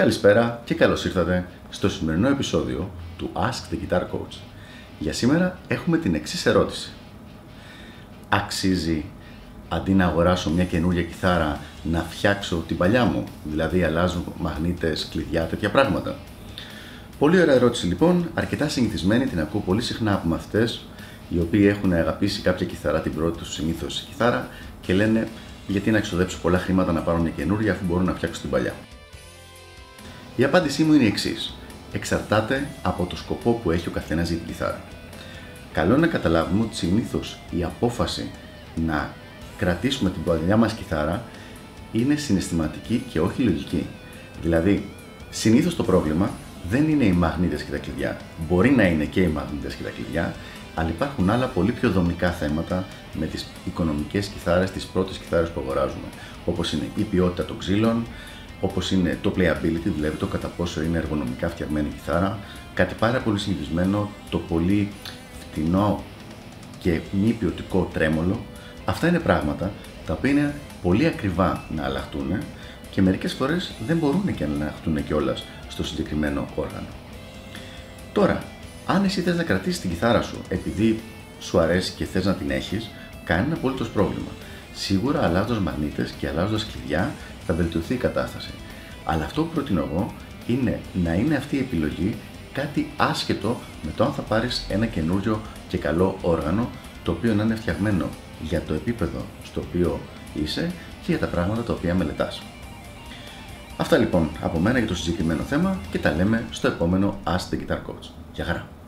Καλησπέρα και καλώς ήρθατε στο σημερινό επεισόδιο του Ask the Guitar Coach. Για σήμερα έχουμε την εξή ερώτηση. Αξίζει αντί να αγοράσω μια καινούργια κιθάρα να φτιάξω την παλιά μου, δηλαδή αλλάζω μαγνήτες, κλειδιά, τέτοια πράγματα; Πολύ ωραία ερώτηση λοιπόν, αρκετά συνηθισμένη, την ακούω πολύ συχνά από μαθητές οι οποίοι έχουν αγαπήσει κάποια κιθαρά την πρώτη τους συνήθως κιθάρα και λένε γιατί να εξοδέψω πολλά χρήματα να πάρω μια καινούργια αφού μπορώ να φτιάξω την παλιά. Η απάντησή μου είναι η εξής. Εξαρτάται από το σκοπό που έχει ο καθένας για την κιθάρα. Καλό είναι να καταλάβουμε ότι συνήθως η απόφαση να κρατήσουμε την παλιά μας κιθάρα είναι συναισθηματική και όχι λογική. Δηλαδή, συνήθως το πρόβλημα δεν είναι οι μαγνήτες και τα κλειδιά. Μπορεί να είναι και οι μαγνήτες και τα κλειδιά, αλλά υπάρχουν άλλα πολύ πιο δομικά θέματα με τις οικονομικές κιθάρες, τις πρώτες κιθάρες που αγοράζουμε. Όπως είναι η ποιότητα των ξύλων, όπως είναι το playability, δηλαδή το κατά πόσο είναι εργονομικά φτιαγμένη η κιθάρα, κάτι πάρα πολύ συνηθισμένο, το πολύ φτηνό και μη ποιοτικό τρέμολο. Αυτά είναι πράγματα τα οποία είναι πολύ ακριβά να αλλάχτούν και μερικές φορές δεν μπορούν και να αλλάχτούν κιόλας στο συγκεκριμένο όργανο. Τώρα, αν εσύ θες να κρατήσεις την κιθάρα σου επειδή σου αρέσει και θες να την έχεις, κάνει ένα απολύτως πρόβλημα. Σίγουρα αλλάζοντας μαγνήτες και αλλάζοντας κλειδιά θα βελτιωθεί η κατάσταση. Αλλά αυτό που προτείνω εγώ είναι να είναι αυτή η επιλογή κάτι άσχετο με το αν θα πάρεις ένα καινούριο και καλό όργανο το οποίο να είναι φτιαγμένο για το επίπεδο στο οποίο είσαι και για τα πράγματα τα οποία μελετάς. Αυτά λοιπόν από μένα για το συγκεκριμένο θέμα και τα λέμε στο επόμενο Ask the Guitar Coach. Γεια χαρά!